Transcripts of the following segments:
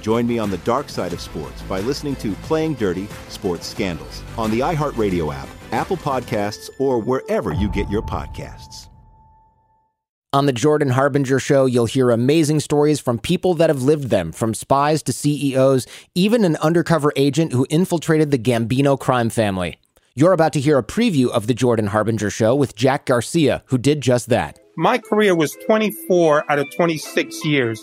Join me on the dark side of sports by listening to Playing Dirty Sports Scandals on the iHeartRadio app, Apple Podcasts, or wherever you get your podcasts. On the Jordan Harbinger Show, you'll hear amazing stories from people that have lived them, from spies to CEOs, even an undercover agent who infiltrated the Gambino crime family. You're about to hear a preview of the Jordan Harbinger Show with Jack Garcia, who did just that. My career was 24 out of 26 years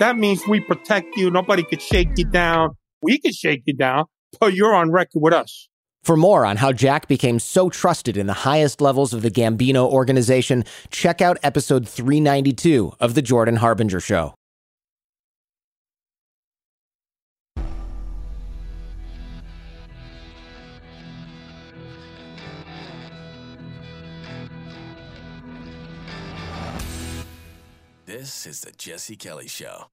That means we protect you. Nobody could shake you down. We could shake you down, but you're on record with us. For more on how Jack became so trusted in the highest levels of the Gambino organization, check out episode 392 of The Jordan Harbinger Show. This is the Jesse Kelly Show.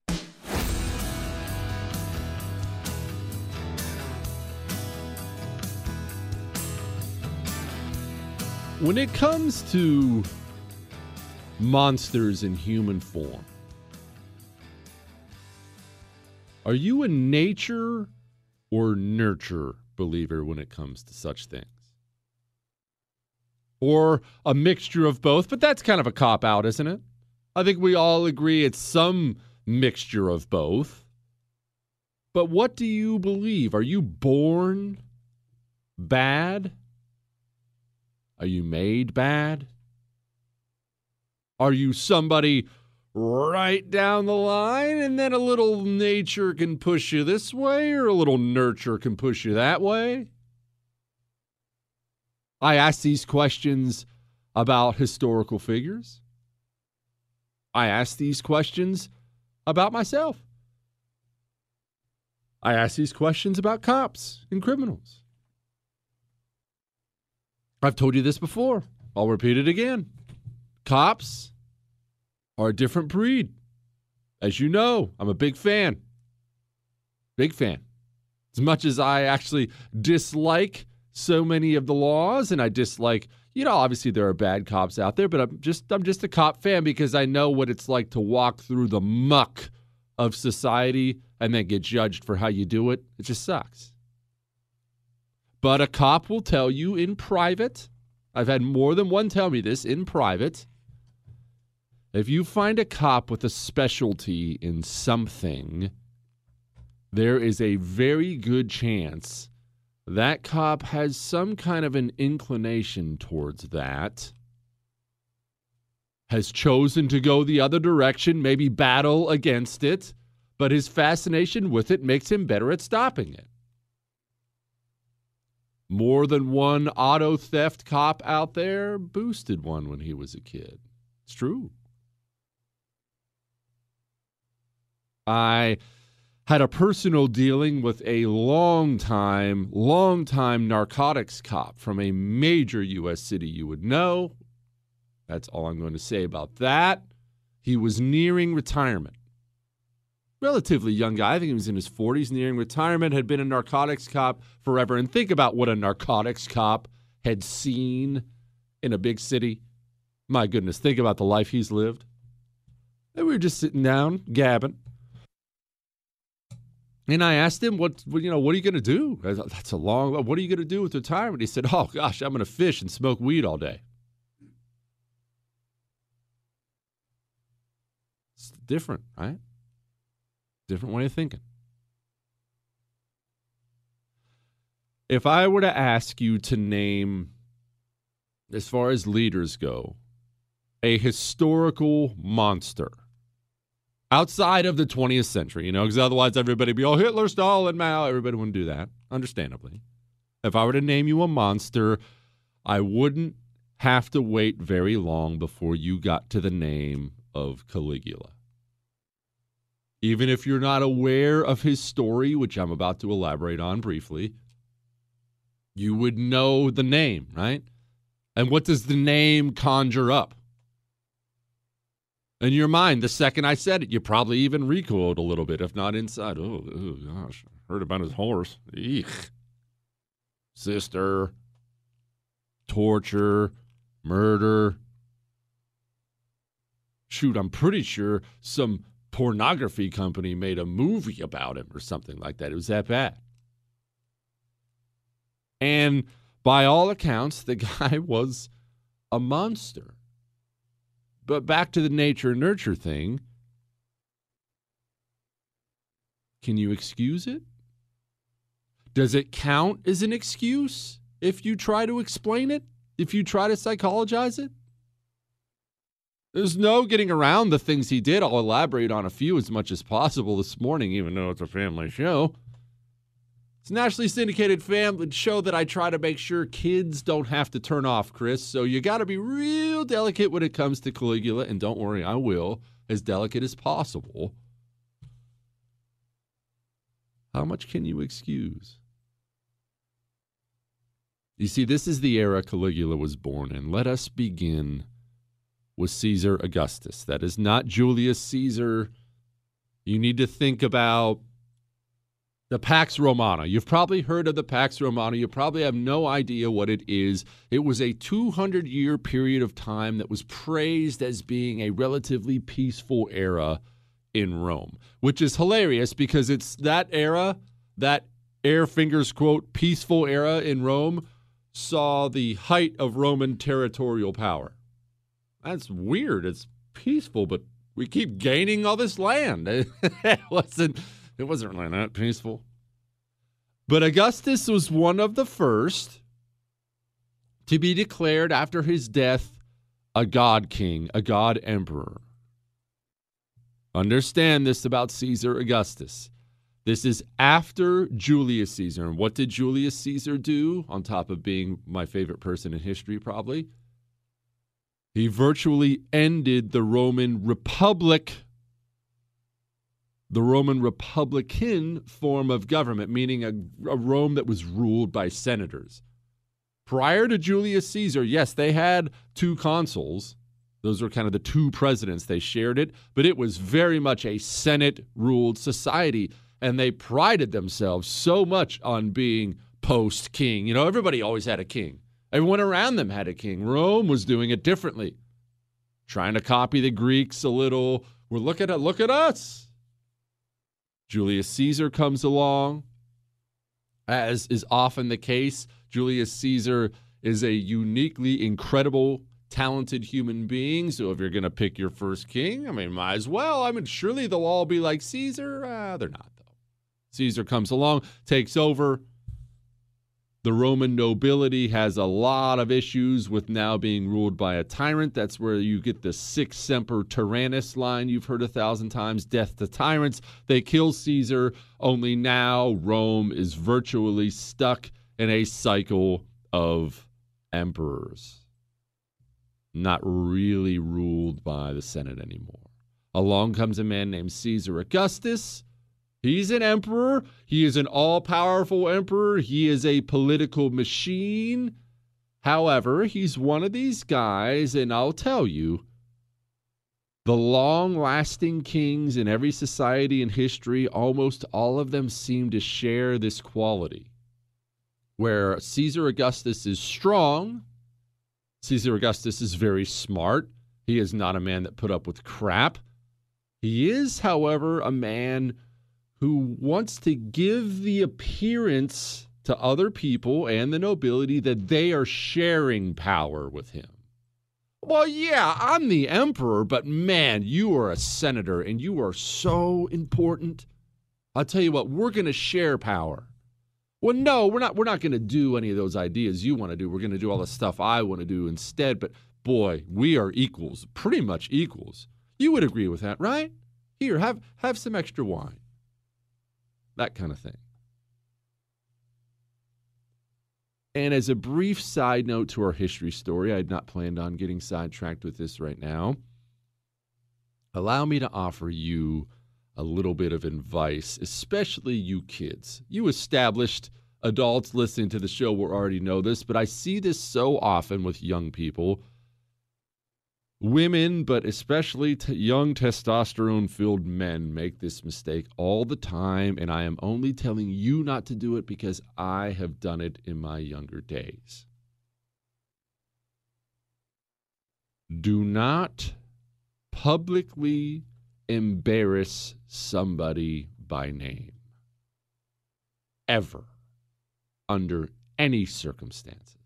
When it comes to monsters in human form, are you a nature or nurture believer when it comes to such things? Or a mixture of both, but that's kind of a cop out, isn't it? I think we all agree it's some mixture of both. But what do you believe? Are you born bad? Are you made bad? Are you somebody right down the line and then a little nature can push you this way or a little nurture can push you that way? I ask these questions about historical figures. I ask these questions about myself. I ask these questions about cops and criminals. I've told you this before. I'll repeat it again. Cops are a different breed. As you know, I'm a big fan. Big fan. As much as I actually dislike so many of the laws and I dislike, you know, obviously there are bad cops out there, but I'm just I'm just a cop fan because I know what it's like to walk through the muck of society and then get judged for how you do it. It just sucks. But a cop will tell you in private. I've had more than one tell me this in private. If you find a cop with a specialty in something, there is a very good chance that cop has some kind of an inclination towards that, has chosen to go the other direction, maybe battle against it, but his fascination with it makes him better at stopping it. More than one auto theft cop out there boosted one when he was a kid. It's true. I had a personal dealing with a long time, long time narcotics cop from a major U.S. city you would know. That's all I'm going to say about that. He was nearing retirement. Relatively young guy. I think he was in his 40s, nearing retirement, had been a narcotics cop forever. And think about what a narcotics cop had seen in a big city. My goodness, think about the life he's lived. And we were just sitting down, gabbing. And I asked him, "What you know? What are you going to do?" That's a long. What are you going to do with retirement? He said, "Oh gosh, I'm going to fish and smoke weed all day." It's different, right? Different way of thinking. If I were to ask you to name, as far as leaders go, a historical monster outside of the 20th century, you know, because otherwise everybody be, oh, Hitler, Stalin, Mao. Everybody wouldn't do that, understandably. If I were to name you a monster, I wouldn't have to wait very long before you got to the name of Caligula. Even if you're not aware of his story, which I'm about to elaborate on briefly, you would know the name, right? And what does the name conjure up? In your mind the second I said it. You probably even recoiled a little bit, if not inside. Oh, oh gosh, heard about his horse. Eek. Sister, torture, murder. Shoot, I'm pretty sure some pornography company made a movie about him or something like that. It was that bad. And by all accounts, the guy was a monster. But back to the nature nurture thing. Can you excuse it? Does it count as an excuse if you try to explain it? If you try to psychologize it? There's no getting around the things he did. I'll elaborate on a few as much as possible this morning, even though it's a family show. It's a nationally syndicated family show that I try to make sure kids don't have to turn off, Chris. So you got to be real delicate when it comes to Caligula. And don't worry, I will, as delicate as possible. How much can you excuse? You see, this is the era Caligula was born in. Let us begin with Caesar Augustus. That is not Julius Caesar. You need to think about the Pax Romana. You've probably heard of the Pax Romana. You probably have no idea what it is. It was a 200 year period of time that was praised as being a relatively peaceful era in Rome, which is hilarious because it's that era, that air fingers quote, peaceful era in Rome, saw the height of Roman territorial power. That's weird. It's peaceful, but we keep gaining all this land. it wasn't it wasn't really that peaceful. But Augustus was one of the first to be declared after his death a god king, a god emperor. Understand this about Caesar Augustus. This is after Julius Caesar. And what did Julius Caesar do, on top of being my favorite person in history, probably? He virtually ended the Roman Republic the Roman Republican form of government, meaning a, a, Rome that was ruled by senators. Prior to Julius Caesar, yes, they had two consuls, Those were kind of the two presidents. They shared it, but it was very much a Senate ruled society. And they prided themselves so much on being post king. You know, everybody always had a king, everyone around them had a king. Rome was doing it differently, trying to copy the Greeks a little. We're looking at, look at us. Julius Caesar comes along. As is often the case, Julius Caesar is a uniquely incredible, talented human being. So if you're going to pick your first king, I mean, might as well. I mean, surely they'll all be like Caesar. Uh, they're not, though. Caesar comes along, takes over. The Roman nobility has a lot of issues with now being ruled by a tyrant. That's where you get the Sic Semper Tyrannis line you've heard a thousand times death to tyrants. They kill Caesar, only now Rome is virtually stuck in a cycle of emperors, not really ruled by the Senate anymore. Along comes a man named Caesar Augustus He's an emperor. He is an all powerful emperor. He is a political machine. However, he's one of these guys, and I'll tell you, the long lasting kings in every society in history, almost all of them seem to share this quality. Where Caesar Augustus is strong, Caesar Augustus is very smart. He is not a man that put up with crap. He is, however, a man who wants to give the appearance to other people and the nobility that they are sharing power with him. Well, yeah, I'm the emperor, but man, you are a senator and you are so important. I'll tell you what, we're going to share power. Well, no, we're not we're not going to do any of those ideas you want to do. We're going to do all the stuff I want to do instead, but boy, we are equals, pretty much equals. You would agree with that, right? Here, have have some extra wine that kind of thing. And as a brief side note to our history story, I had not planned on getting sidetracked with this right now. Allow me to offer you a little bit of advice, especially you kids. You established adults listening to the show will already know this, but I see this so often with young people Women, but especially t- young testosterone filled men, make this mistake all the time. And I am only telling you not to do it because I have done it in my younger days. Do not publicly embarrass somebody by name, ever, under any circumstances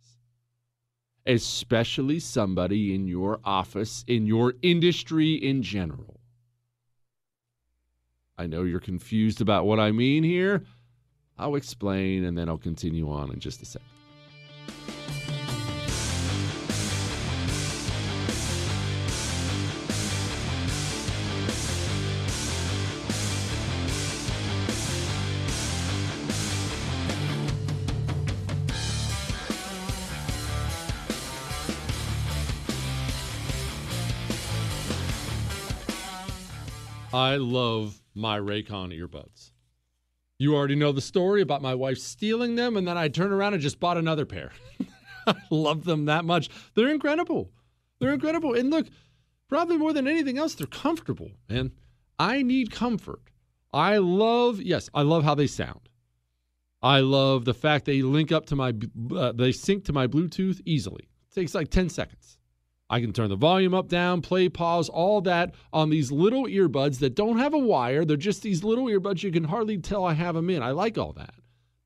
especially somebody in your office, in your industry in general. I know you're confused about what I mean here. I'll explain and then I'll continue on in just a second. I love my Raycon earbuds. You already know the story about my wife stealing them, and then I turned around and just bought another pair. I love them that much. They're incredible. They're incredible. And look, probably more than anything else, they're comfortable. And I need comfort. I love, yes, I love how they sound. I love the fact they link up to my, uh, they sync to my Bluetooth easily. It takes like 10 seconds. I can turn the volume up, down, play, pause, all that on these little earbuds that don't have a wire. They're just these little earbuds. You can hardly tell I have them in. I like all that.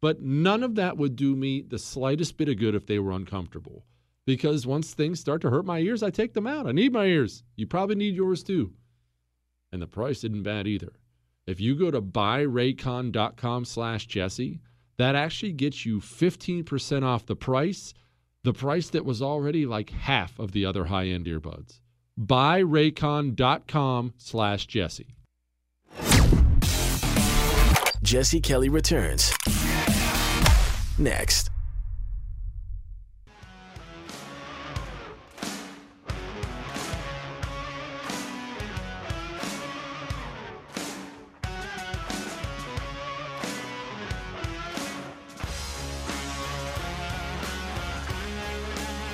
But none of that would do me the slightest bit of good if they were uncomfortable. Because once things start to hurt my ears, I take them out. I need my ears. You probably need yours too. And the price isn't bad either. If you go to buyraycon.com slash Jesse, that actually gets you 15% off the price the price that was already like half of the other high-end earbuds. Buy Buyraycon.com slash Jesse. Jesse Kelly returns next.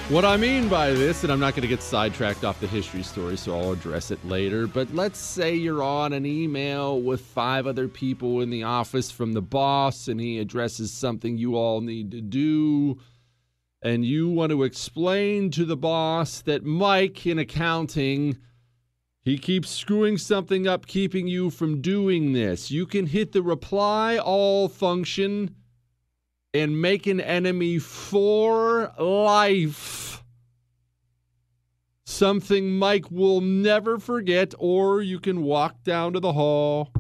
What I mean by this, and I'm not going to get sidetracked off the history story, so I'll address it later, but let's say you're on an email with five other people in the office from the boss, and he addresses something you all need to do, and you want to explain to the boss that Mike in accounting. He keeps screwing something up, keeping you from doing this. You can hit the reply all function and make an enemy for life. Something Mike will never forget, or you can walk down to the hall,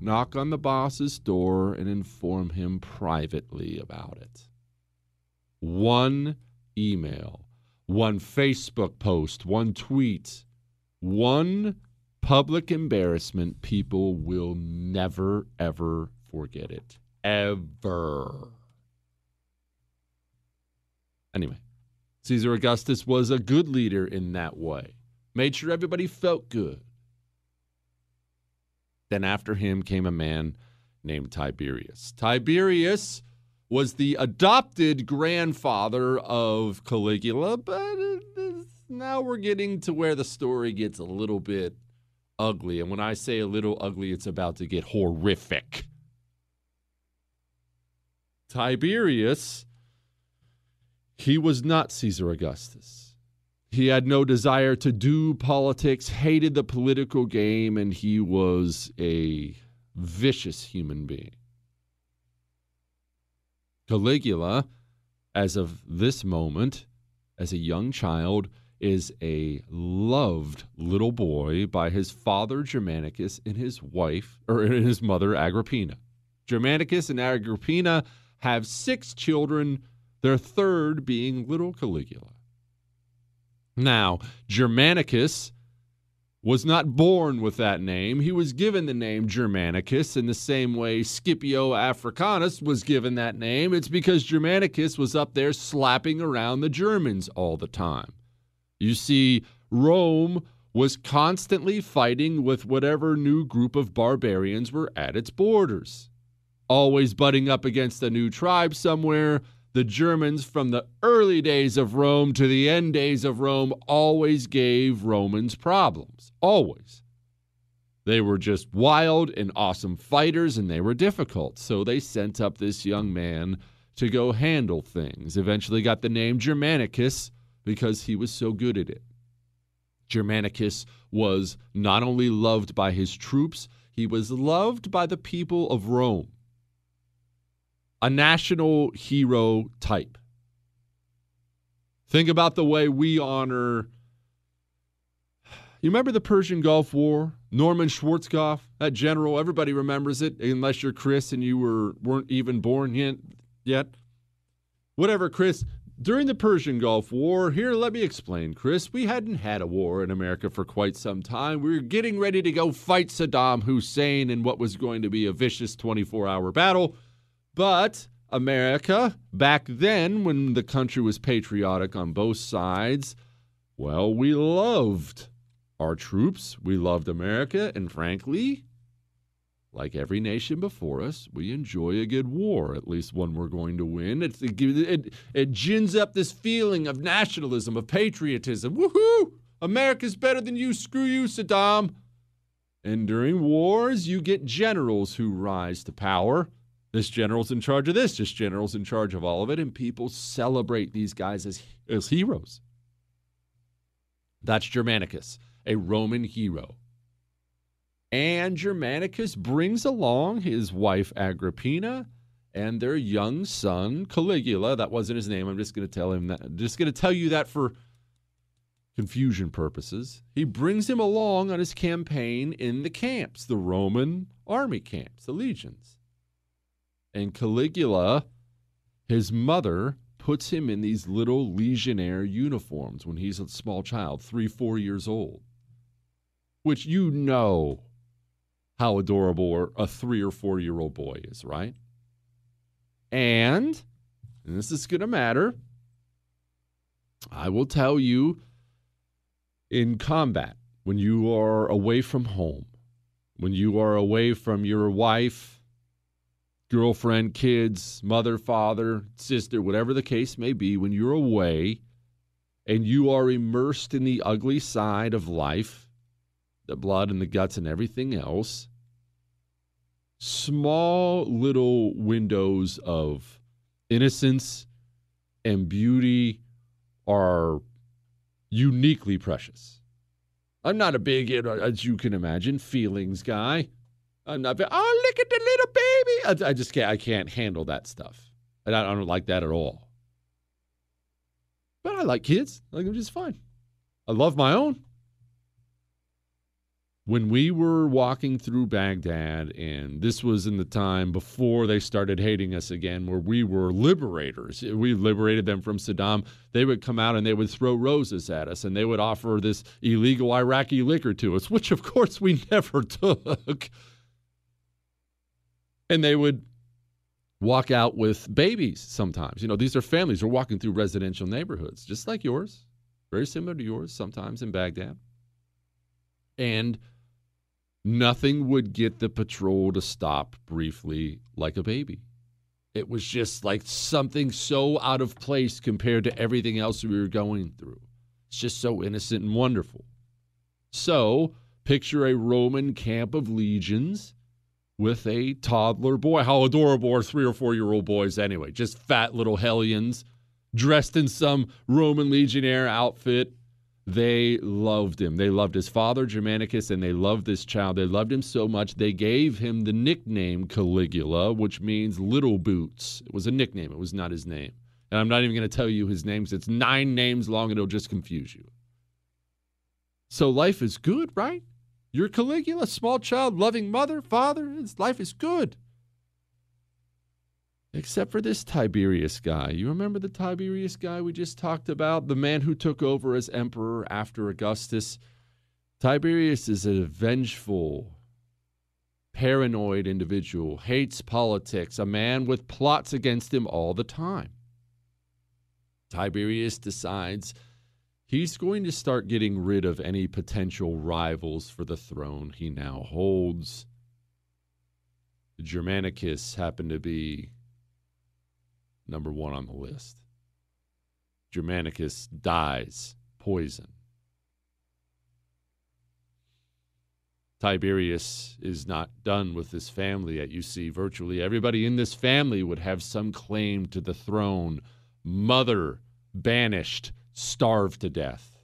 knock on the boss's door, and inform him privately about it. One email, one Facebook post, one tweet, one public embarrassment. People will never, ever forget it. Ever. Anyway, Caesar Augustus was a good leader in that way, made sure everybody felt good. Then after him came a man named Tiberius. Tiberius was the adopted grandfather of Caligula, but now we're getting to where the story gets a little bit ugly. And when I say a little ugly, it's about to get horrific. Tiberius he was not Caesar Augustus. He had no desire to do politics, hated the political game, and he was a vicious human being. Caligula, as of this moment, as a young child, is a loved little boy by his father Germanicus and his wife, or his mother Agrippina. Germanicus and Agrippina have six children their third being little Caligula. Now, Germanicus was not born with that name. He was given the name Germanicus in the same way Scipio Africanus was given that name. It's because Germanicus was up there slapping around the Germans all the time. You see, Rome was constantly fighting with whatever new group of barbarians were at its borders, always butting up against a new tribe somewhere the Germans, from the early days of Rome to the end days of Rome, always gave Romans problems. Always. They were just wild and awesome fighters, and they were difficult. So they sent up this young man to go handle things. Eventually got the name Germanicus because he was so good at it. Germanicus was not only loved by his troops, he was loved by the people of Rome a national hero type. Think about the way we honor. You remember the Persian Gulf War? Norman Schwarzkopf, that general, everybody remembers it, unless you're Chris and you were, weren't even born yet. yet. Whatever, Chris. During the Persian Gulf War, here, let me explain, Chris. We hadn't had a war in America for quite some time. We were getting ready to go fight Saddam Hussein in what was going to be a vicious 24 hour battle. But America, back then when the country was patriotic on both sides, well, we loved our troops. We loved America. And frankly, like every nation before us, we enjoy a good war, at least one we're going to win. It, it, it, it gins up this feeling of nationalism, of patriotism. Woohoo! America's better than you. Screw you, Saddam. And during wars, you get generals who rise to power. This general's in charge of this, this general's in charge of all of it, and people celebrate these guys as, as heroes. That's Germanicus, a Roman hero. And Germanicus brings along his wife Agrippina and their young son Caligula. That wasn't his name. I'm just going to tell him that. I'm just going to tell you that for confusion purposes. He brings him along on his campaign in the camps, the Roman army camps, the legions. And Caligula, his mother, puts him in these little legionnaire uniforms when he's a small child, three, four years old, which you know how adorable a three or four year old boy is, right? And, and this is going to matter, I will tell you in combat, when you are away from home, when you are away from your wife, girlfriend, kids, mother, father, sister, whatever the case may be, when you're away, and you are immersed in the ugly side of life, the blood and the guts and everything else, small little windows of innocence and beauty are uniquely precious. I'm not a big, uh, as you can imagine, feelings guy. I'm not. Oh, look at the little baby. I, I just can't. I can't handle that stuff, I, I don't like that at all. But I like kids. I like them just fine. I love my own. When we were walking through Baghdad, and this was in the time before they started hating us again, where we were liberators. We liberated them from Saddam. They would come out and they would throw roses at us, and they would offer this illegal Iraqi liquor to us, which of course we never took. And they would walk out with babies sometimes. You know, these are families who are walking through residential neighborhoods, just like yours, very similar to yours, sometimes in Baghdad. And nothing would get the patrol to stop briefly like a baby. It was just like something so out of place compared to everything else we were going through. It's just so innocent and wonderful. So, picture a Roman camp of legions with a toddler boy. How adorable are three or four year old boys anyway? Just fat little hellions dressed in some Roman legionnaire outfit. They loved him. They loved his father, Germanicus, and they loved this child. They loved him so much they gave him the nickname Caligula, which means little boots. It was a nickname, it was not his name. And I'm not even going to tell you his name because it's nine names long and it'll just confuse you. So life is good, right? You're Caligula, small child, loving mother, father. His life is good. Except for this Tiberius guy. You remember the Tiberius guy we just talked about? The man who took over as emperor after Augustus. Tiberius is a vengeful, paranoid individual, hates politics, a man with plots against him all the time. Tiberius decides he's going to start getting rid of any potential rivals for the throne he now holds. Germanicus happened to be number one on the list. Germanicus dies, poison. Tiberius is not done with this family yet. You see, virtually everybody in this family would have some claim to the throne. Mother banished, starved to death.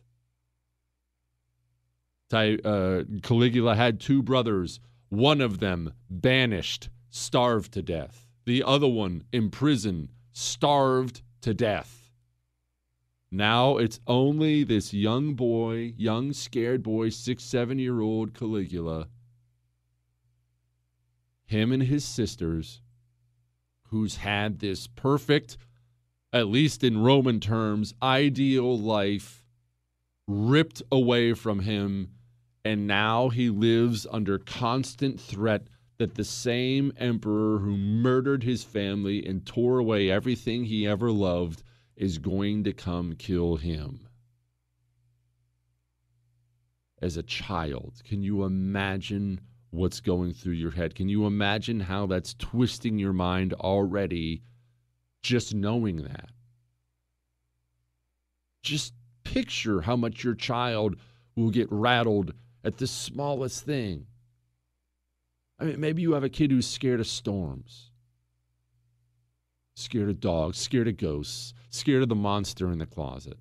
Uh, Caligula had two brothers, one of them banished, starved to death, the other one imprisoned, starved to death. Now it's only this young boy, young scared boy, six, seven year old Caligula, him and his sisters, who's had this perfect at least in Roman terms, ideal life ripped away from him. And now he lives under constant threat that the same emperor who murdered his family and tore away everything he ever loved is going to come kill him. As a child, can you imagine what's going through your head? Can you imagine how that's twisting your mind already? Just knowing that. Just picture how much your child will get rattled at the smallest thing. I mean, maybe you have a kid who's scared of storms, scared of dogs, scared of ghosts, scared of the monster in the closet.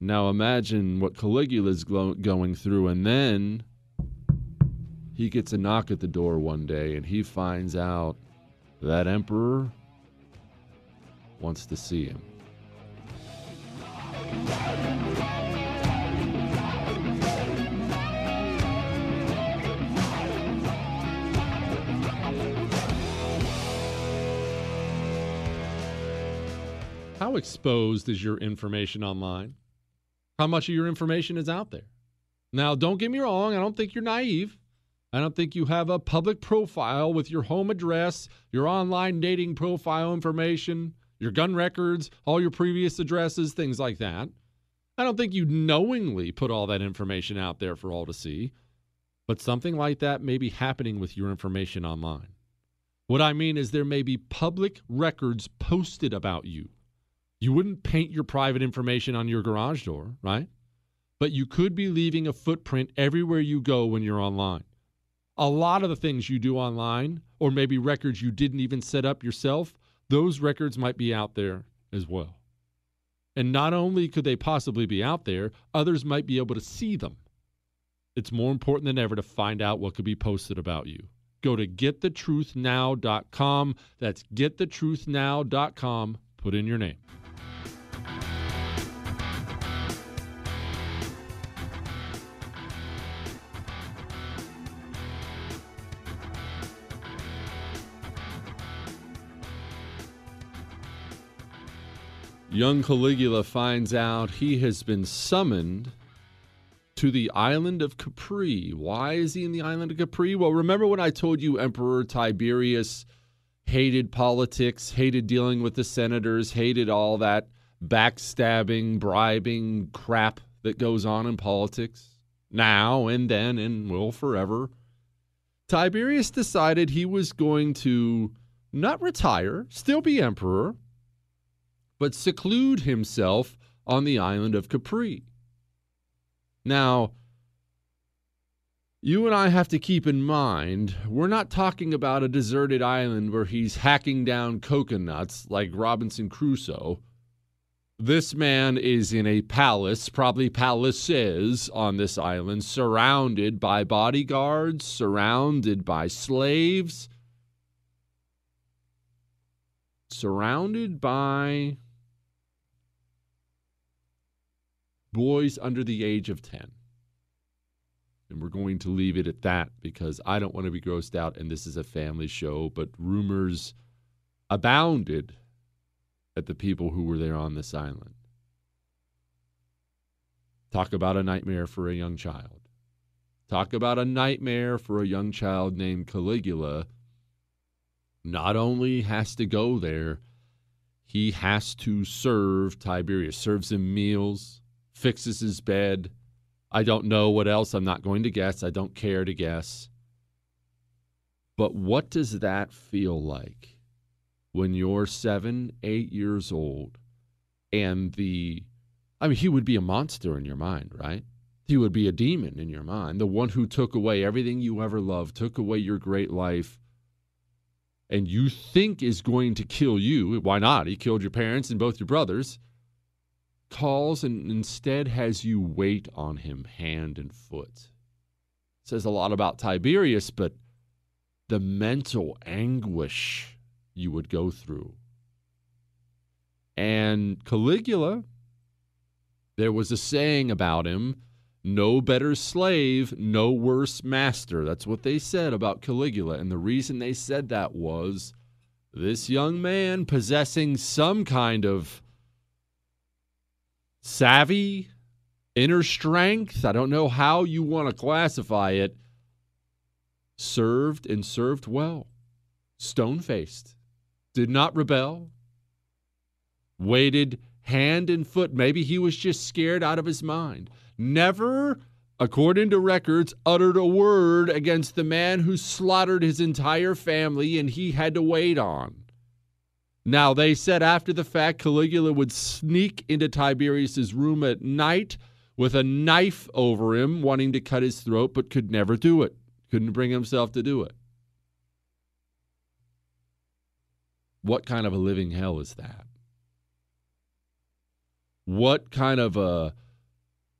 Now imagine what Caligula is going through, and then he gets a knock at the door one day and he finds out that emperor wants to see him. How exposed is your information online? How much of your information is out there? Now, don't get me wrong, I don't think you're naive. I don't think you have a public profile with your home address, your online dating profile information, your gun records, all your previous addresses, things like that. I don't think you knowingly put all that information out there for all to see, but something like that may be happening with your information online. What I mean is there may be public records posted about you. You wouldn't paint your private information on your garage door, right? But you could be leaving a footprint everywhere you go when you're online. A lot of the things you do online, or maybe records you didn't even set up yourself, those records might be out there as well. And not only could they possibly be out there, others might be able to see them. It's more important than ever to find out what could be posted about you. Go to getthetruthnow.com. That's getthetruthnow.com. Put in your name. Young Caligula finds out he has been summoned to the island of Capri. Why is he in the island of Capri? Well, remember when I told you Emperor Tiberius hated politics, hated dealing with the senators, hated all that backstabbing, bribing crap that goes on in politics now and then and will forever. Tiberius decided he was going to not retire, still be emperor, but seclude himself on the island of Capri. Now, you and I have to keep in mind, we're not talking about a deserted island where he's hacking down coconuts like Robinson Crusoe. This man is in a palace, probably palaces on this island, surrounded by bodyguards, surrounded by slaves, surrounded by boys under the age of 10. And we're going to leave it at that because I don't want to be grossed out and this is a family show, but rumors abounded at the people who were there on this island. Talk about a nightmare for a young child. Talk about a nightmare for a young child named Caligula. Not only has to go there, he has to serve Tiberius, serves him meals, fixes his bed. I don't know what else. I'm not going to guess. I don't care to guess. But what does that feel like when you're seven, eight years old and the, I mean, he would be a monster in your mind, right? He would be a demon in your mind, the one who took away everything you ever loved, took away your great life, and you think is going to kill you. Why not? He killed your parents and both your brothers calls and instead has you wait on him hand and foot. says a lot about Tiberius, but the mental anguish you would go through. And Caligula, there was a saying about him no better slave, no worse master. That's what they said about Caligula. And the reason they said that was this young man possessing some kind of savvy, inner strength. I don't know how you want to classify it. Served and served well. Stone faced. Did not rebel. Waited hand and foot. Maybe he was just scared out of his mind. Never, according to records, uttered a word against the man who slaughtered his entire family and he had to wait on. Now, they said after the fact, Caligula would sneak into Tiberius's room at night with a knife over him, wanting to cut his throat, but could never do it. Couldn't bring himself to do it. What kind of a living hell is that? What kind of a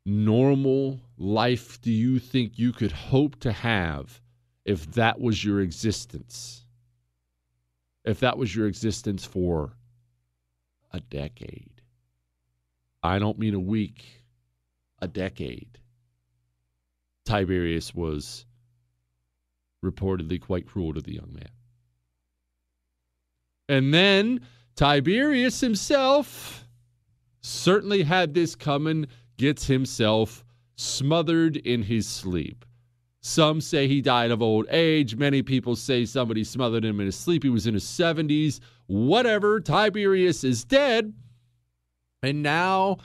normal life do you think you could hope to have if that was your existence? If that was your existence for a decade. I don't mean a week, a decade. Tiberius was reportedly quite cruel to the young man. And then Tiberius himself certainly had this coming, gets himself smothered in his sleep. Some say he died of old age. Many people say somebody smothered him in his sleep. He was in his 70s. Whatever. Tiberius is dead. And now,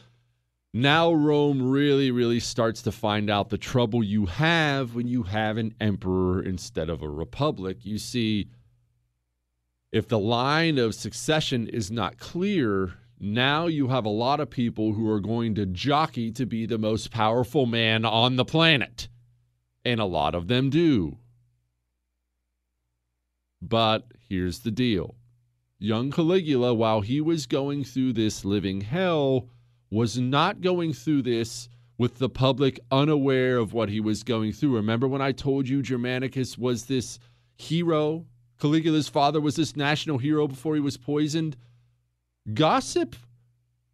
now Rome really, really starts to find out the trouble you have when you have an emperor instead of a republic. You see, if the line of succession is not clear, now you have a lot of people who are going to jockey to be the most powerful man on the planet. And a lot of them do. But here's the deal young Caligula, while he was going through this living hell, was not going through this with the public unaware of what he was going through. Remember when I told you Germanicus was this hero? Caligula's father was this national hero before he was poisoned? Gossip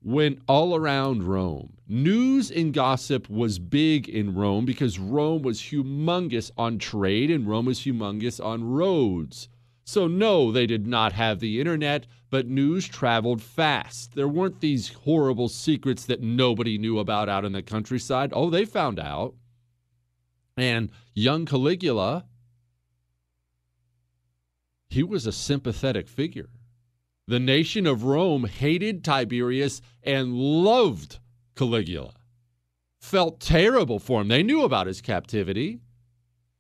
went all around Rome. News and gossip was big in Rome because Rome was humongous on trade and Rome was humongous on roads. So, no, they did not have the internet, but news traveled fast. There weren't these horrible secrets that nobody knew about out in the countryside. Oh, they found out. And young Caligula, he was a sympathetic figure. The nation of Rome hated Tiberius and loved Caligula, felt terrible for him. They knew about his captivity.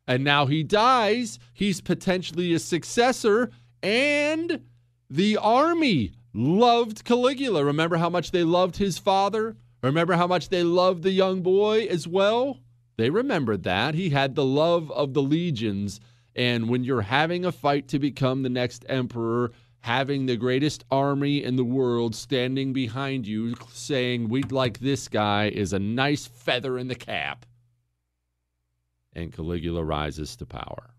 And now he dies. He's potentially a successor. And the army loved Caligula. Remember how much they loved his father? Remember how much they loved the young boy as well? They remembered that. He had the love of the legions. And when you're having a fight to become the next emperor, having the greatest army in the world standing behind you saying, We'd like this guy, is a nice feather in the cap and Caligula rises to power.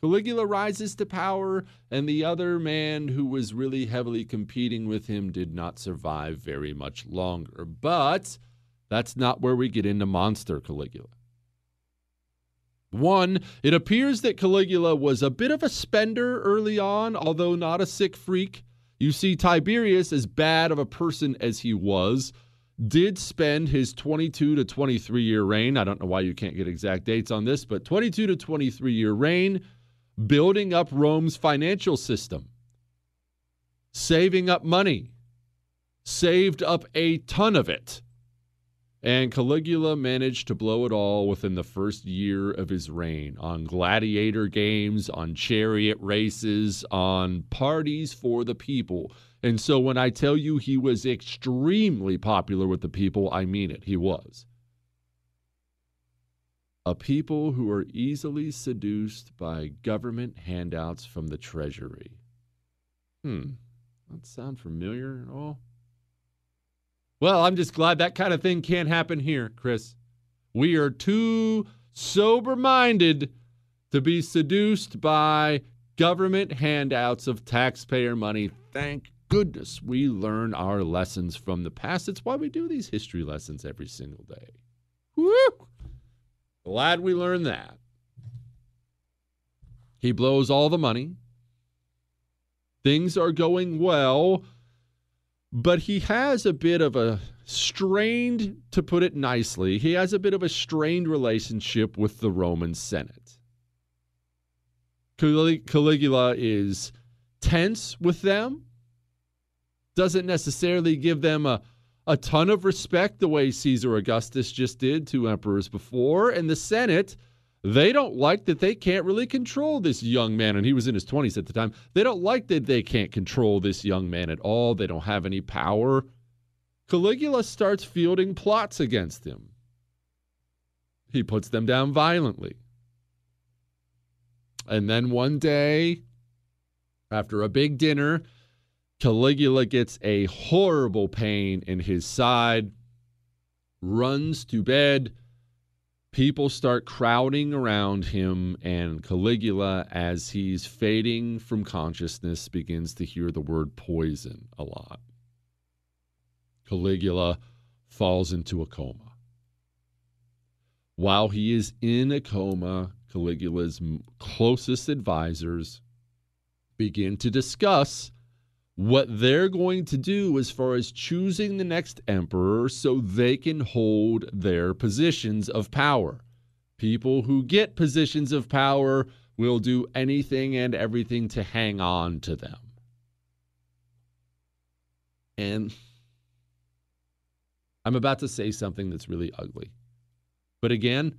Caligula rises to power, and the other man who was really heavily competing with him did not survive very much longer. But that's not where we get into monster Caligula. One, it appears that Caligula was a bit of a spender early on, although not a sick freak. You see, Tiberius, as bad of a person as he was, did spend his 22 to 23 year reign. I don't know why you can't get exact dates on this, but 22 to 23 year reign building up Rome's financial system, saving up money, saved up a ton of it. And Caligula managed to blow it all within the first year of his reign on gladiator games, on chariot races, on parties for the people. And so when I tell you he was extremely popular with the people, I mean it. He was. A people who are easily seduced by government handouts from the treasury. Hmm. That sound familiar at all? Well, I'm just glad that kind of thing can't happen here, Chris. We are too sober minded to be seduced by government handouts of taxpayer money. Thank goodness we learn our lessons from the past. It's why we do these history lessons every single day. Woo! Glad we learned that. He blows all the money. Things are going well but he has a bit of a strained, to put it nicely, he has a bit of a strained relationship with the Roman Senate. Caligula is tense with them, doesn't necessarily give them a, a ton of respect the way Caesar Augustus just did to emperors before, and the Senate they don't like that they can't really control this young man. And he was in his 20s at the time. They don't like that they can't control this young man at all. They don't have any power. Caligula starts fielding plots against him. He puts them down violently. And then one day, after a big dinner, Caligula gets a horrible pain in his side, runs to bed people start crowding around him, and Caligula, as he's fading from consciousness, begins to hear the word poison a lot. Caligula falls into a coma. While he is in a coma, Caligula's closest advisors begin to discuss what they're going to do as far as choosing the next emperor so they can hold their positions of power. People who get positions of power will do anything and everything to hang on to them. And I'm about to say something that's really ugly. But again,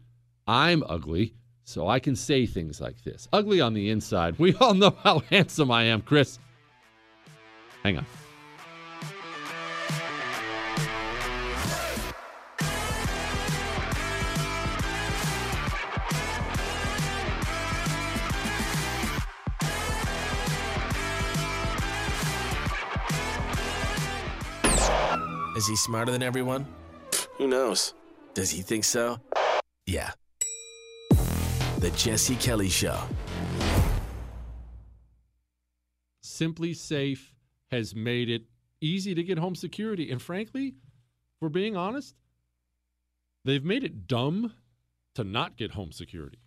I'm ugly, so I can say things like this. Ugly on the inside. We all know how handsome I am, Chris. Hang on. Is he smarter than everyone? Who knows? Does he think so? Yeah. The Jesse Kelly Show. SimpliSafe has made it easy to get home security. And frankly, for being honest, they've made it dumb to not get home security.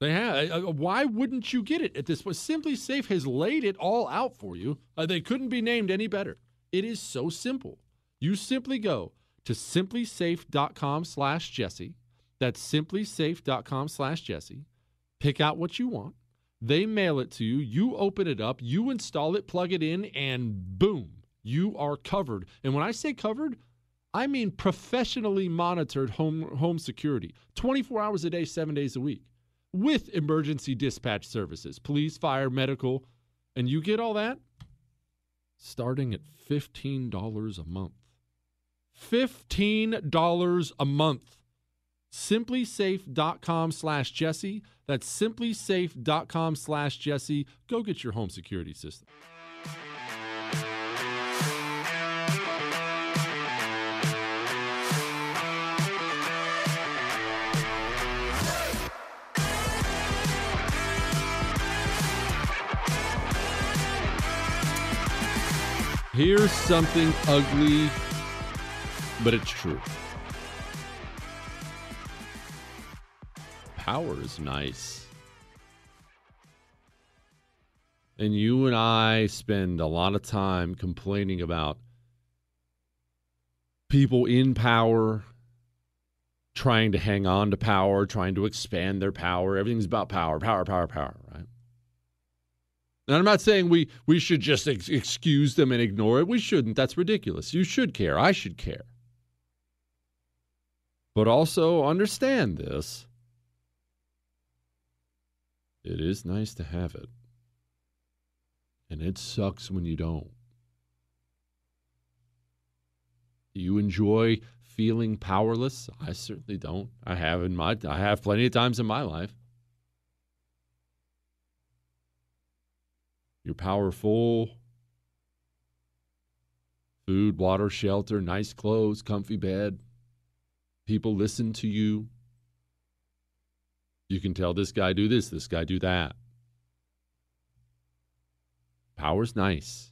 They have. Why wouldn't you get it at this point? SimpliSafe has laid it all out for you. Uh, they couldn't be named any better. It is so simple. You simply go to simplisafe.com slash Jesse. That's simplisafe.com slash Jesse. Pick out what you want. They mail it to you. You open it up, you install it, plug it in, and boom, you are covered. And when I say covered, I mean professionally monitored home, home security 24 hours a day, seven days a week with emergency dispatch services, police, fire, medical. And you get all that starting at $15 a month. $15 a month. Simplisafe.com slash Jesse. That's simplisafe.com slash Jesse. Go get your home security system. Here's something ugly, but it's true. Power is nice. And you and I spend a lot of time complaining about people in power trying to hang on to power, trying to expand their power. Everything's about power, power, power, power, right? And I'm not saying we we should just ex- excuse them and ignore it. We shouldn't. That's ridiculous. You should care. I should care. But also understand this. It is nice to have it. And it sucks when you don't. Do you enjoy feeling powerless? I certainly don't. I have in my I have plenty of times in my life. You're powerful. Food, water, shelter, nice clothes, comfy bed. People listen to you. You can tell this guy do this, this guy do that. Power's nice.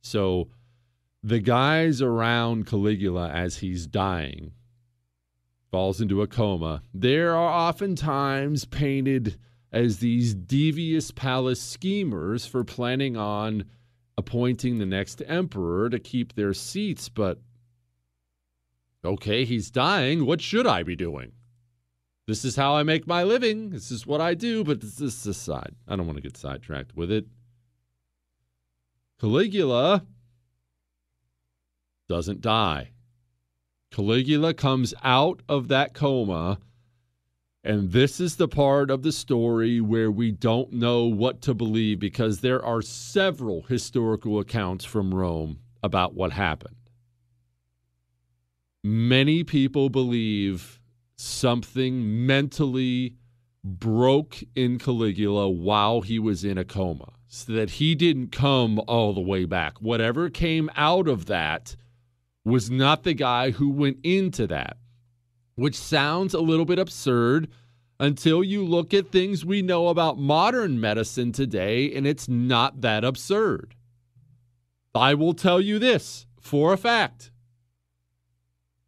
So the guys around Caligula as he's dying falls into a coma. There are oftentimes painted as these devious palace schemers for planning on appointing the next emperor to keep their seats. But okay, he's dying. What should I be doing? This is how I make my living. This is what I do, but this is aside. I don't want to get sidetracked with it. Caligula doesn't die. Caligula comes out of that coma and this is the part of the story where we don't know what to believe because there are several historical accounts from Rome about what happened. Many people believe something mentally broke in Caligula while he was in a coma, so that he didn't come all the way back. Whatever came out of that was not the guy who went into that which sounds a little bit absurd until you look at things we know about modern medicine today, and it's not that absurd. I will tell you this for a fact.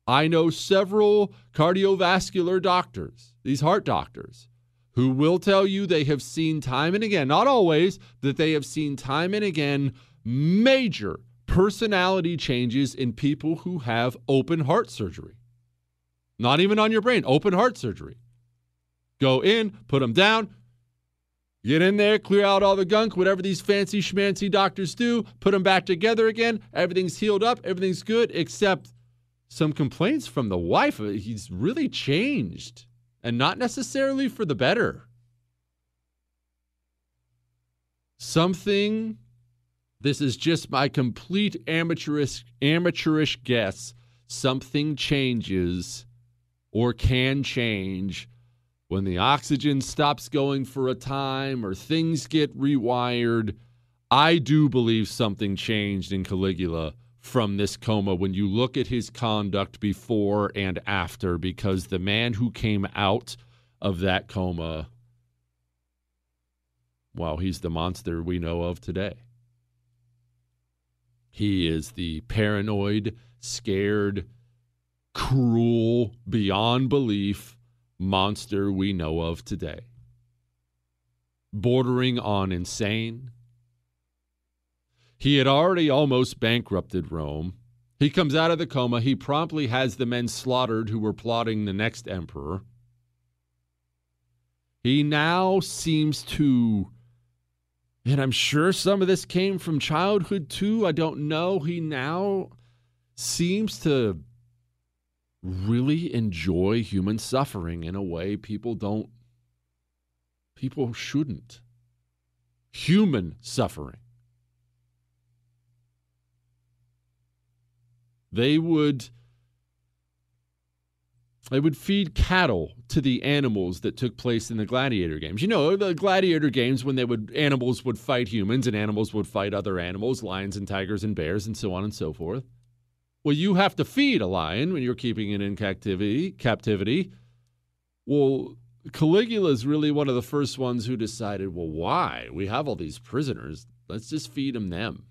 I know several cardiovascular doctors, these heart doctors, who will tell you they have seen time and again, not always, that they have seen time and again major personality changes in people who have open heart surgery. Not even on your brain, open heart surgery. Go in, put them down, get in there, clear out all the gunk, whatever these fancy schmancy doctors do, put them back together again. Everything's healed up, everything's good, except some complaints from the wife. He's really changed, and not necessarily for the better. Something This is just my complete amateurish amateurish guess. Something changes or can change when the oxygen stops going for a time or things get rewired. I do believe something changed in Caligula from this coma when you look at his conduct before and after, because the man who came out of that coma, well, he's the monster we know of today. He is the paranoid, scared, cruel, beyond belief monster we know of today. Bordering on insane. He had already almost bankrupted Rome. He comes out of the coma. He promptly has the men slaughtered who were plotting the next emperor. He now seems to, and I'm sure some of this came from childhood too. I don't know. He now seems to really enjoy human suffering in a way people don't, people shouldn't. Human suffering. They would they would feed cattle to the animals that took place in the gladiator games. You know, the gladiator games when they would animals would fight humans and animals would fight other animals, lions and tigers and bears and so on and so forth. Well, you have to feed a lion when you're keeping it in captivity. Captivity. Well, Caligula is really one of the first ones who decided, well, why? We have all these prisoners. Let's just feed them them.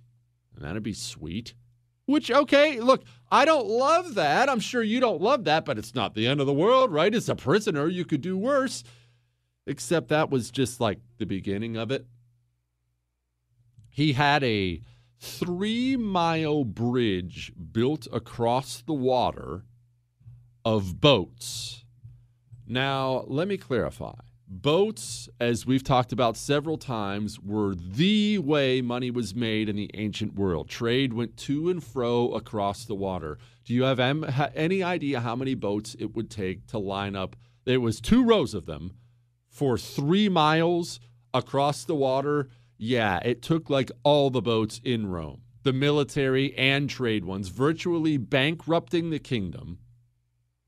And that'd be sweet. Which, okay, look, I don't love that. I'm sure you don't love that, but it's not the end of the world, right? As a prisoner. You could do worse. Except that was just like the beginning of it. He had a three mile bridge built across the water of boats. Now, let me clarify. Boats, as we've talked about several times, were the way money was made in the ancient world. Trade went to and fro across the water. Do you have any idea how many boats it would take to line up? There was two rows of them for three miles across the water. Yeah, it took like all the boats in Rome, the military and trade ones, virtually bankrupting the kingdom.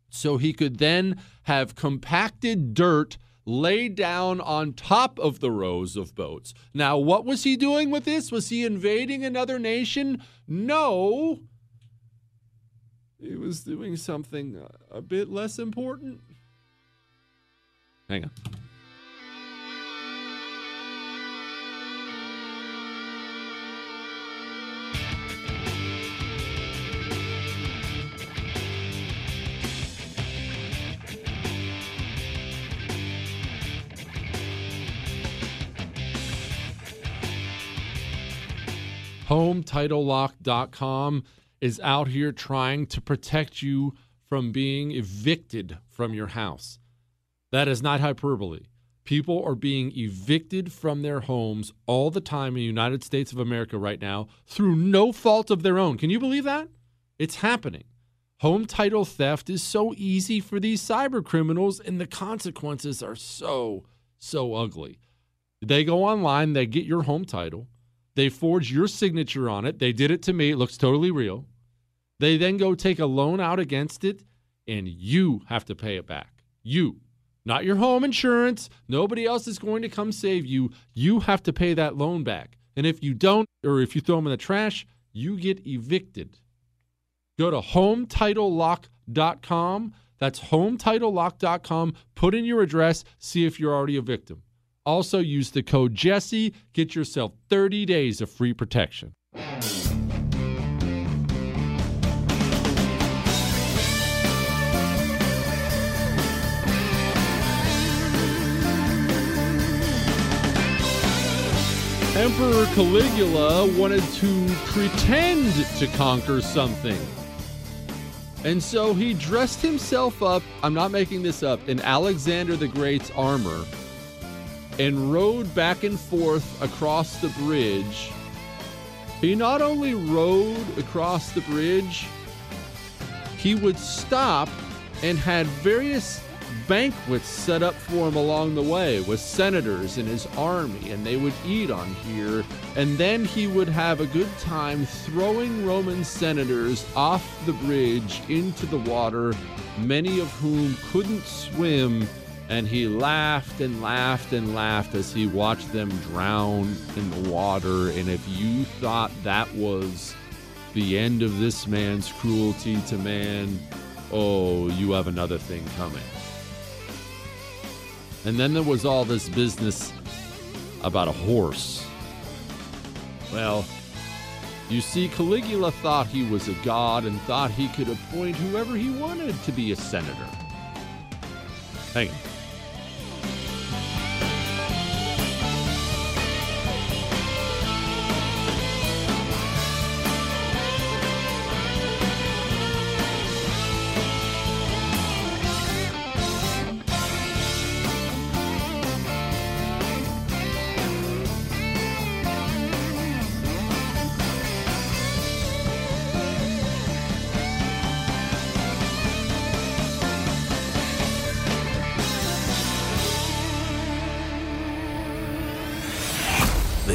So he could then have compacted dirt laid down on top of the rows of boats. Now, what was he doing with this? Was he invading another nation? No. He was doing something uh, a bit less important. Hang on. HomeTitleLock.com is out here trying to protect you from being evicted from your house. That is not hyperbole. People are being evicted from their homes all the time in the United States of America right now through no fault of their own. Can you believe that? It's happening. Home title theft is so easy for these cyber criminals, and the consequences are so, so ugly. They go online, they get your home title they forge your signature on it. They did it to me. It looks totally real. They then go take a loan out against it, and you have to pay it back. You, not your home insurance. Nobody else is going to come save you. You have to pay that loan back. And if you don't, or if you throw them in the trash, you get evicted. Go to hometitlelock.com. That's hometitlelock.com. Put in your address, see if you're already a victim. Also, use the code Jesse. Get yourself 30 days of free protection. Emperor Caligula wanted to pretend to conquer something. And so he dressed himself up, I'm not making this up, in Alexander the Great's armor and rode back and forth across the bridge. He not only rode across the bridge, he would stop and had various banquets set up for him along the way with senators and his army, and they would eat on here. And then he would have a good time throwing Roman senators off the bridge into the water, many of whom couldn't swim. And he laughed and laughed and laughed as he watched them drown in the water. And if you thought that was the end of this man's cruelty to man, oh, you have another thing coming. And then there was all this business about a horse. Well, you see, Caligula thought he was a god and thought he could appoint whoever he wanted to be a senator. Hang on.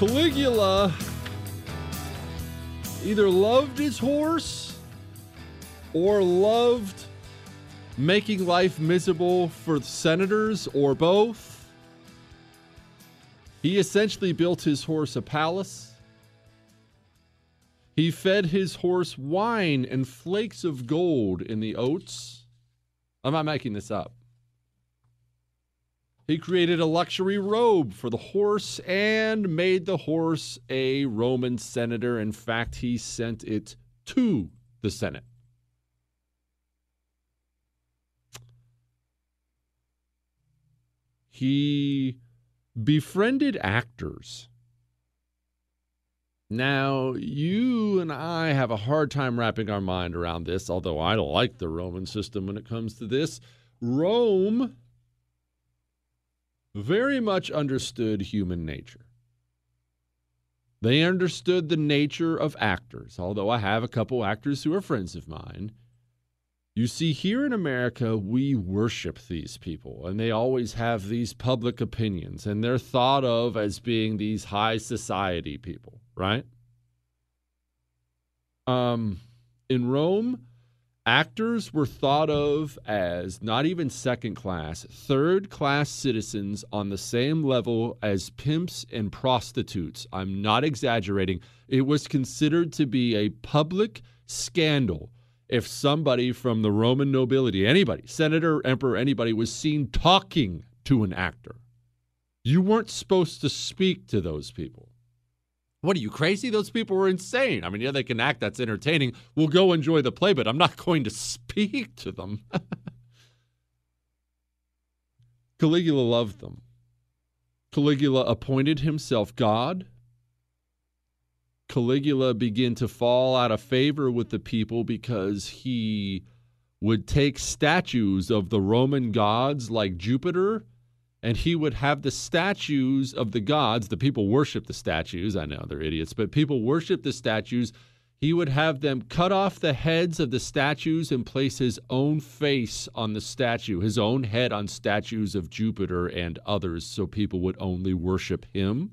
Caligula either loved his horse or loved making life miserable for the senators or both. He essentially built his horse a palace. He fed his horse wine and flakes of gold in the oats. I'm not making this up. He created a luxury robe for the horse and made the horse a Roman senator. In fact, he sent it to the Senate. He befriended actors. Now, you and I have a hard time wrapping our mind around this, although I like the Roman system when it comes to this. Rome very much understood human nature. They understood the nature of actors, although I have a couple actors who are friends of mine. You see, here in America, we worship these people, and they always have these public opinions, and they're thought of as being these high society people, right? Um, in Rome, actors were thought of as not even second class, third class citizens on the same level as pimps and prostitutes. I'm not exaggerating. It was considered to be a public scandal if somebody from the Roman nobility, anybody, senator, emperor, anybody, was seen talking to an actor. You weren't supposed to speak to those people. What are you crazy? Those people were insane. I mean, yeah, they can act. That's entertaining. We'll go enjoy the play, but I'm not going to speak to them. Caligula loved them. Caligula appointed himself God. Caligula began to fall out of favor with the people because he would take statues of the Roman gods like Jupiter and he would have the statues of the gods. The people worship the statues. I know they're idiots, but people worship the statues. He would have them cut off the heads of the statues and place his own face on the statue, his own head on statues of Jupiter and others, so people would only worship him.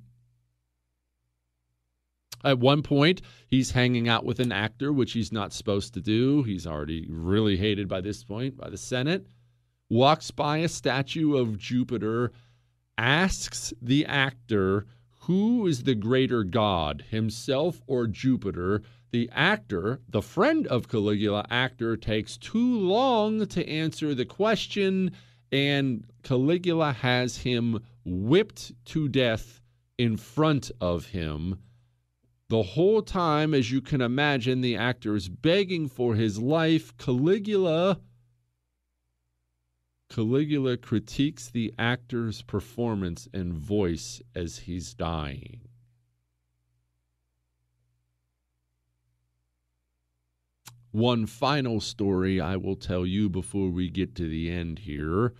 At one point, he's hanging out with an actor, which he's not supposed to do. He's already really hated by this point by the Senate. Walks by a statue of Jupiter, asks the actor, Who is the greater god, himself or Jupiter? The actor, the friend of Caligula actor, takes too long to answer the question, and Caligula has him whipped to death in front of him. The whole time, as you can imagine, the actor is begging for his life. Caligula Caligula critiques the actor's performance and voice as he's dying. One final story I will tell you before we get to the end here.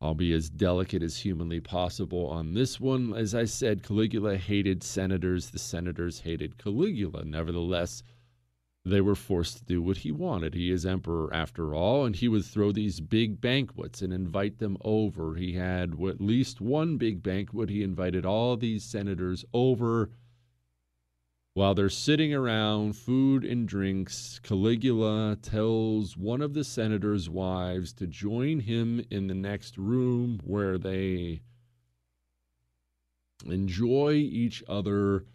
I'll be as delicate as humanly possible on this one. As I said, Caligula hated senators, the senators hated Caligula. Nevertheless, they were forced to do what he wanted. He is emperor after all, and he would throw these big banquets and invite them over. He had at least one big banquet. He invited all these senators over. While they're sitting around, food and drinks, Caligula tells one of the senator's wives to join him in the next room where they enjoy each other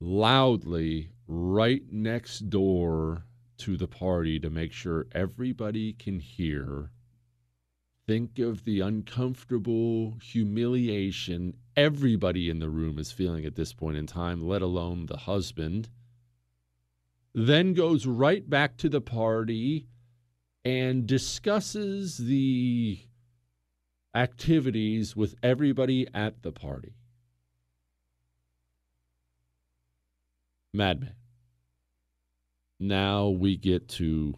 loudly right next door to the party to make sure everybody can hear. Think of the uncomfortable humiliation everybody in the room is feeling at this point in time, let alone the husband. Then goes right back to the party and discusses the activities with everybody at the party. Madman. Now we get to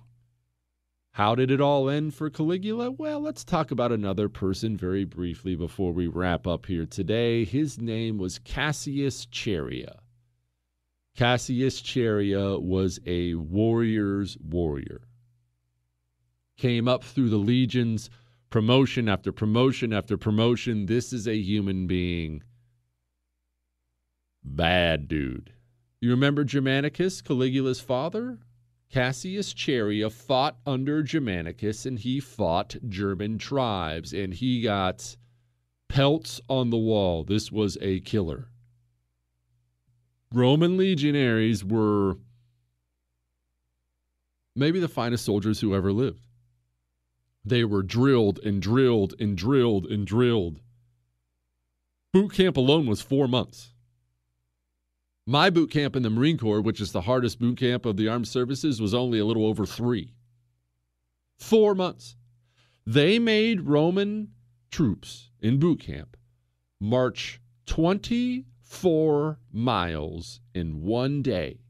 how did it all end for Caligula? Well, let's talk about another person very briefly before we wrap up here today. His name was Cassius Chaerea. Cassius Chaerea was a warrior's warrior. Came up through the legions, promotion after promotion after promotion. This is a human being. Bad dude. You remember Germanicus, Caligula's father? Cassius Chaerea fought under Germanicus and he fought German tribes and he got pelts on the wall. This was a killer. Roman legionaries were maybe the finest soldiers who ever lived. They were drilled and drilled and drilled and drilled. Boot camp alone was four months. My boot camp in the Marine Corps, which is the hardest boot camp of the armed services, was only a little over three. Four months. They made Roman troops in boot camp march 24 miles in one day.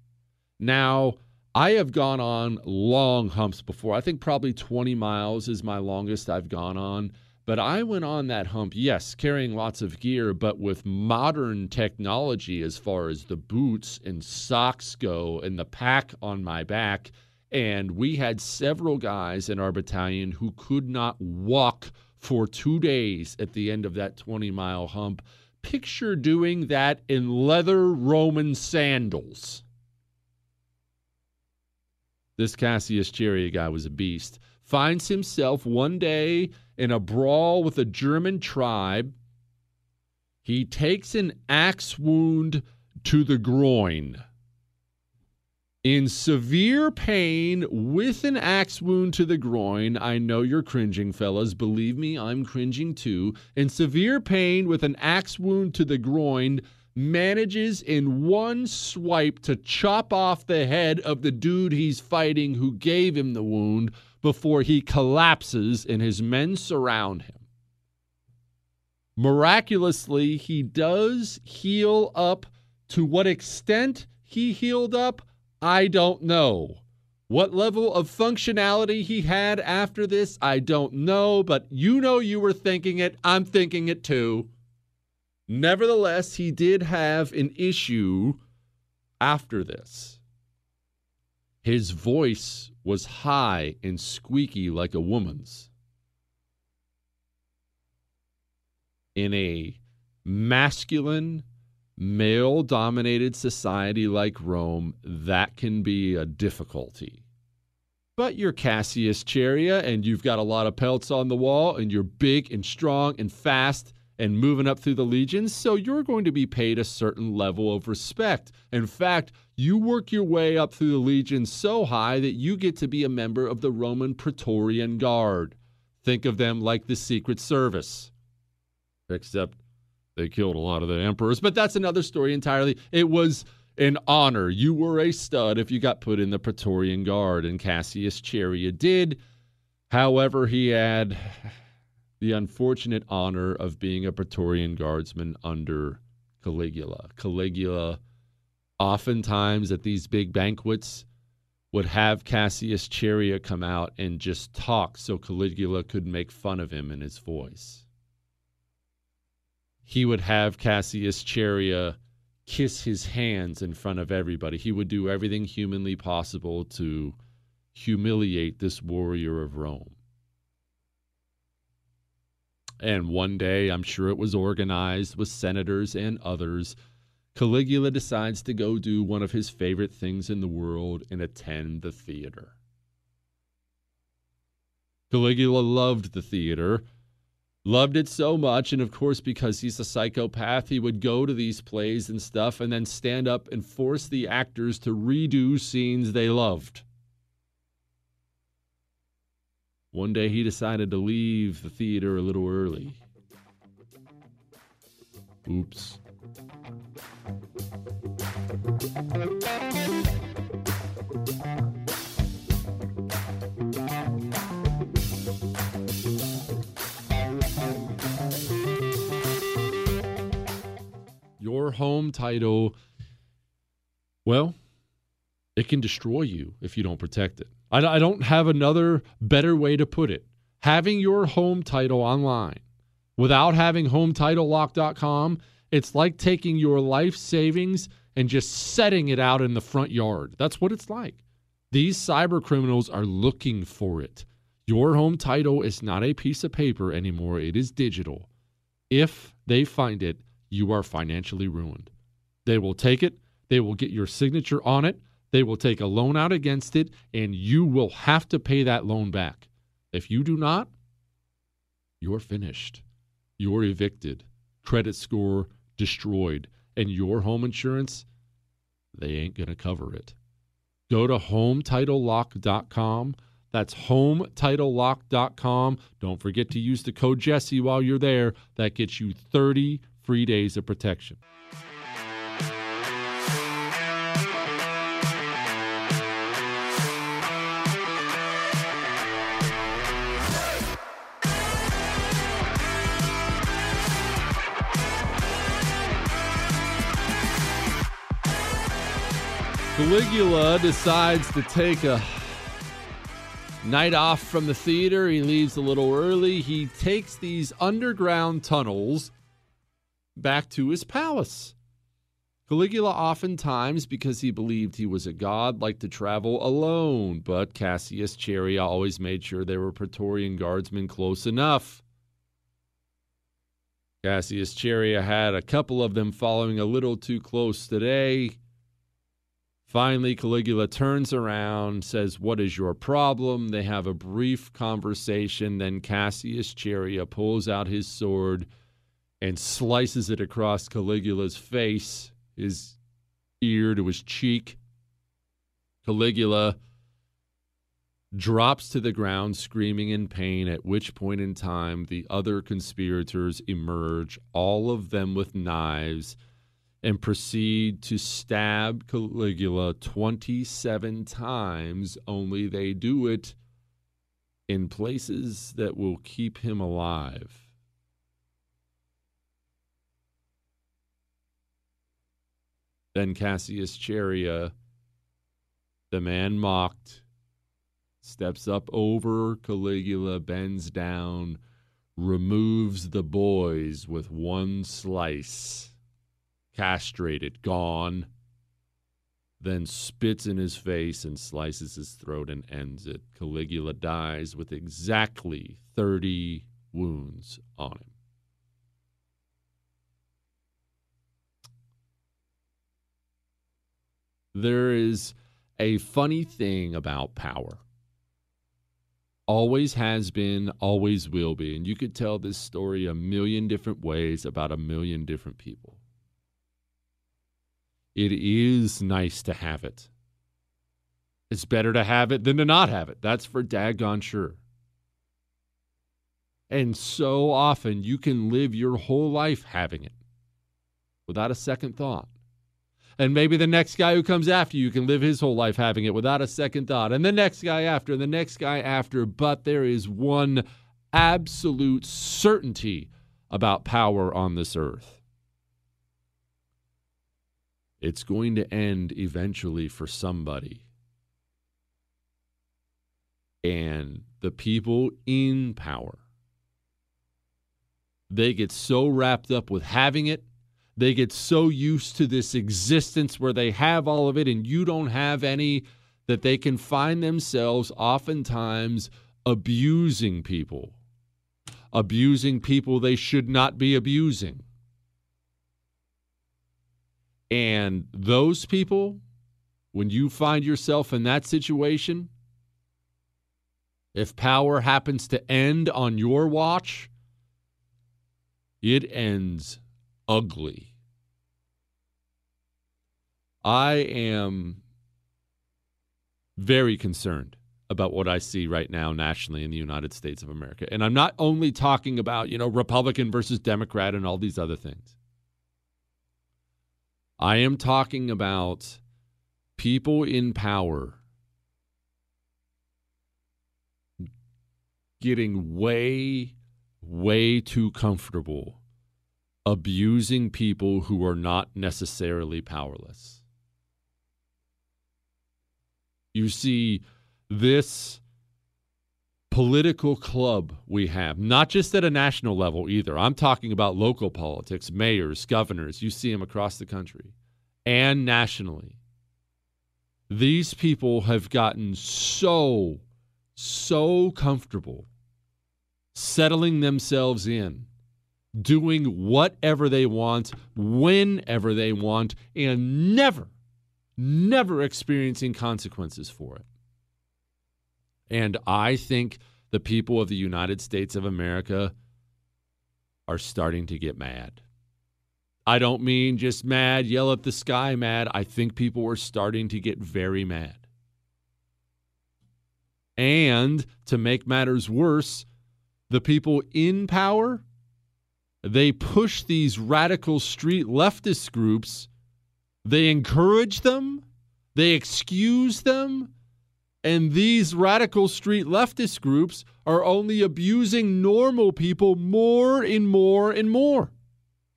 Now, I have gone on long humps before. I think probably 20 miles is my longest I've gone on. But I went on that hump, yes, carrying lots of gear, but with modern technology as far as the boots and socks go and the pack on my back. And we had several guys in our battalion who could not walk for two days at the end of that 20 mile hump. Picture doing that in leather Roman sandals. This Cassius Chaerea guy was a beast. Finds himself one day in a brawl with a German tribe. He takes an axe wound to the groin. In severe pain with an axe wound to the groin, I know you're cringing, fellas. Believe me, I'm cringing too. In severe pain with an axe wound to the groin, manages in one swipe to chop off the head of the dude he's fighting who gave him the wound before he collapses and his men surround him. Miraculously, he does heal up. To what extent he healed up, I don't know. What level of functionality he had after this, I don't know, but you know you were thinking it. I'm thinking it too. Nevertheless, he did have an issue after this. His voice was high and squeaky like a woman's. In a masculine, male dominated society like Rome, that can be a difficulty. But you're Cassius Chaerea and you've got a lot of pelts on the wall and you're big and strong and fast and moving up through the legions, so you're going to be paid a certain level of respect. In fact, you work your way up through the legions so high that you get to be a member of the Roman Praetorian Guard. Think of them like the Secret Service. Except they killed a lot of the emperors, but that's another story entirely. It was an honor. You were a stud if you got put in the Praetorian Guard, and Cassius Chaerea did However, he had the unfortunate honor of being a Praetorian guardsman under Caligula. Caligula, oftentimes at these big banquets, would have Cassius Chaerea come out and just talk so Caligula could make fun of him in his voice. He would have Cassius Chaerea kiss his hands in front of everybody. He would do everything humanly possible to humiliate this warrior of Rome. And one day, I'm sure it was organized with senators and others Caligula decides to go do one of his favorite things in the world and attend the theater. Caligula loved the theater, loved it so much, and of course, because he's a psychopath, he would go to these plays and stuff and then stand up and force the actors to redo scenes they loved. One day he decided to leave the theater a little early. Oops. Your home title, well, it can destroy you if you don't protect it. I, don't have another better way to put it. Having your home title online without having HometitleLock.com it's like taking your life savings and just setting it out in the front yard. That's what it's like. These cyber criminals are looking for it. Your home title is not a piece of paper anymore, it is digital. If they find it, you are financially ruined. They will take it, they will get your signature on it, they will take a loan out against it, and you will have to pay that loan back. If you do not, you're finished. You're evicted. Credit score destroyed. And your home insurance, they ain't going to cover it. Go to hometitlelock.com. That's hometitlelock.com. Don't forget to use the code Jesse while you're there. That gets you 30 free days of protection. Caligula decides to take a night off from the theater. He leaves a little early. He takes these underground tunnels back to his palace. Caligula, oftentimes, because he believed he was a god, liked to travel alone, but Cassius Chaerea always made sure there were Praetorian guardsmen close enough. Cassius Chaerea had a couple of them following a little too close today. Finally, Caligula turns around, says, What is your problem? They have a brief conversation. Then Cassius Chaerea pulls out his sword and slices it across Caligula's face, his ear to his cheek. Caligula drops to the ground, screaming in pain, at which point in time the other conspirators emerge, all of them with knives and proceed to stab Caligula 27 times, only they do it in places that will keep him alive. Then Cassius Chaerea, the man mocked, steps up over Caligula, bends down, removes the boys with one slice castrated, gone, then spits in his face and slices his throat and ends it. Caligula dies with exactly 30 wounds on him. There is a funny thing about power. Always has been, always will be. And you could tell this story a million different ways about a million different people. It is nice to have it. It's better to have it than to not have it. That's for daggone sure. And so often you can live your whole life having it without a second thought. And maybe the next guy who comes after you can live his whole life having it without a second thought. And the next guy after, and the next guy after. But there is one absolute certainty about power on this earth it's going to end eventually for somebody. And the people in power, they get so wrapped up with having it. They get so used to this existence where they have all of it and you don't have any that they can find themselves oftentimes abusing people, abusing people they should not be abusing and those people, when you find yourself in that situation, if power happens to end on your watch, it ends ugly. I am very concerned about what I see right now nationally in the United States of America. And I'm not only talking about, you know, Republican versus Democrat and all these other things. I am talking about people in power getting way, way too comfortable abusing people who are not necessarily powerless. You see, this political club we have, not just at a national level either. I'm talking about local politics, mayors, governors. You see them across the country and nationally. These people have gotten so, so comfortable settling themselves in, doing whatever they want, whenever they want, and never, never experiencing consequences for it. And I think the people of the United States of America are starting to get mad. I don't mean just mad, yell at the sky mad. I think people are starting to get very mad. And to make matters worse, the people in power, they push these radical street leftist groups, they encourage them, they excuse them, and these radical street leftist groups are only abusing normal people more and more and more.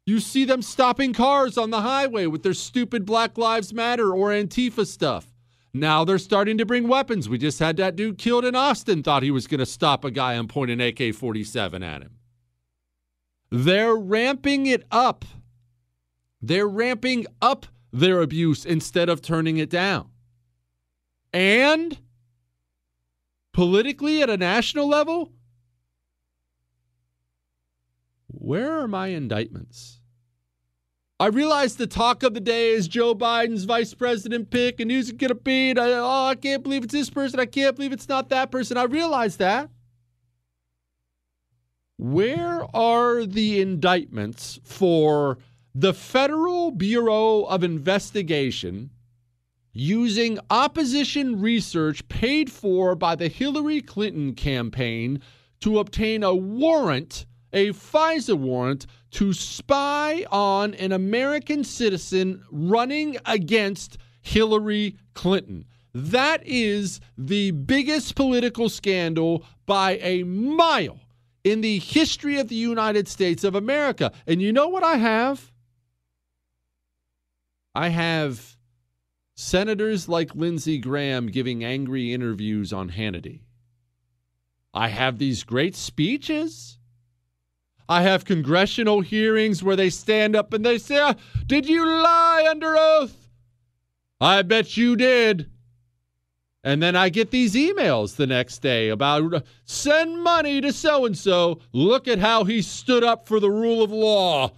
You see them stopping cars on the highway with their stupid Black Lives Matter or Antifa stuff. Now they're starting to bring weapons. We just had that dude killed in Austin, thought he was going to stop a guy and point an AK 47 at him. They're ramping it up. They're ramping up their abuse instead of turning it down. And politically at a national level? Where are my indictments? I realize the talk of the day is Joe Biden's vice president pick and who's going to be. And I, oh, I can't believe it's this person. I can't believe it's not that person. I realize that. Where are the indictments for the Federal Bureau of Investigation using opposition research paid for by the Hillary Clinton campaign to obtain a warrant, a FISA warrant, to spy on an American citizen running against Hillary Clinton. That is the biggest political scandal by a mile in the history of the United States of America. And you know what I have? I have senators like Lindsey Graham giving angry interviews on Hannity. I have these great speeches. I have congressional hearings where they stand up and they say, ah, Did you lie under oath? I bet you did. And then I get these emails the next day about send money to so and so. Look at how he stood up for the rule of law.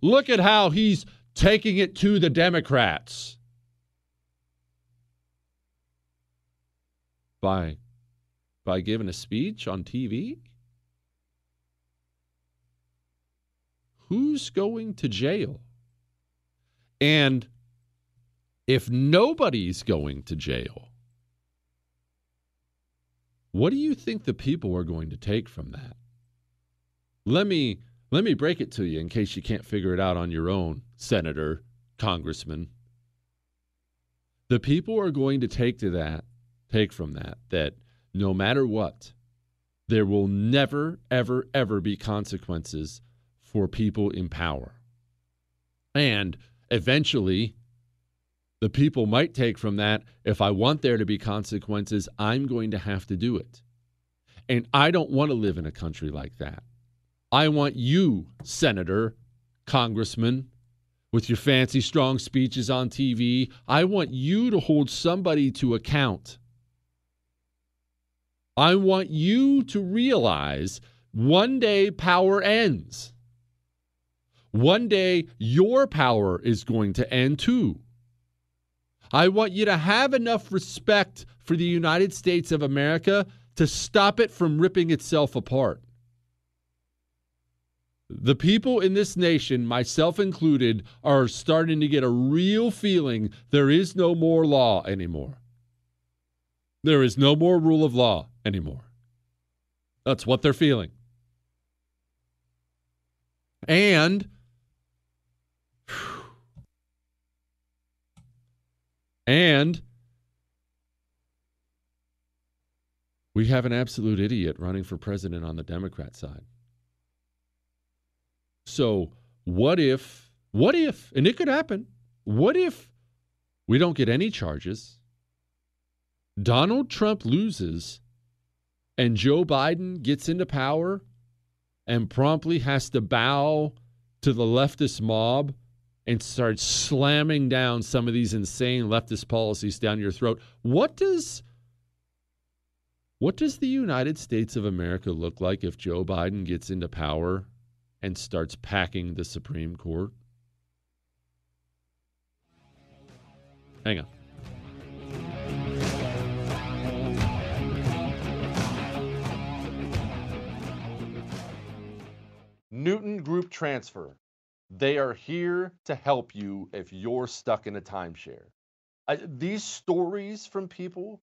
Look at how he's taking it to the Democrats by by giving a speech on TV? Who's going to jail? And if nobody's going to jail, what do you think the people are going to take from that? Let me let me break it to you in case you can't figure it out on your own, Senator Congressman, the people are going to take to that, take from that, that no matter what, there will never, ever, ever be consequences for people in power. And eventually, the people might take from that if I want there to be consequences, I'm going to have to do it. And I don't want to live in a country like that. I want you, Senator, Congressman, with your fancy, strong speeches on TV, I want you to hold somebody to account. I want you to realize one day power ends. One day your power is going to end too. I want you to have enough respect for the United States of America to stop it from ripping itself apart. The people in this nation, myself included, are starting to get a real feeling there is no more law anymore. There is no more rule of law anymore. That's what they're feeling. And and we have an absolute idiot running for president on the Democrat side. So, what if, what if, and it could happen, what if we don't get any charges? Donald Trump loses and Joe Biden gets into power and promptly has to bow to the leftist mob and start slamming down some of these insane leftist policies down your throat. What does what does the United States of America look like if Joe Biden gets into power and starts packing the Supreme Court? Hang on. Newton Group Transfer. They are here to help you if you're stuck in a timeshare. I, these stories from people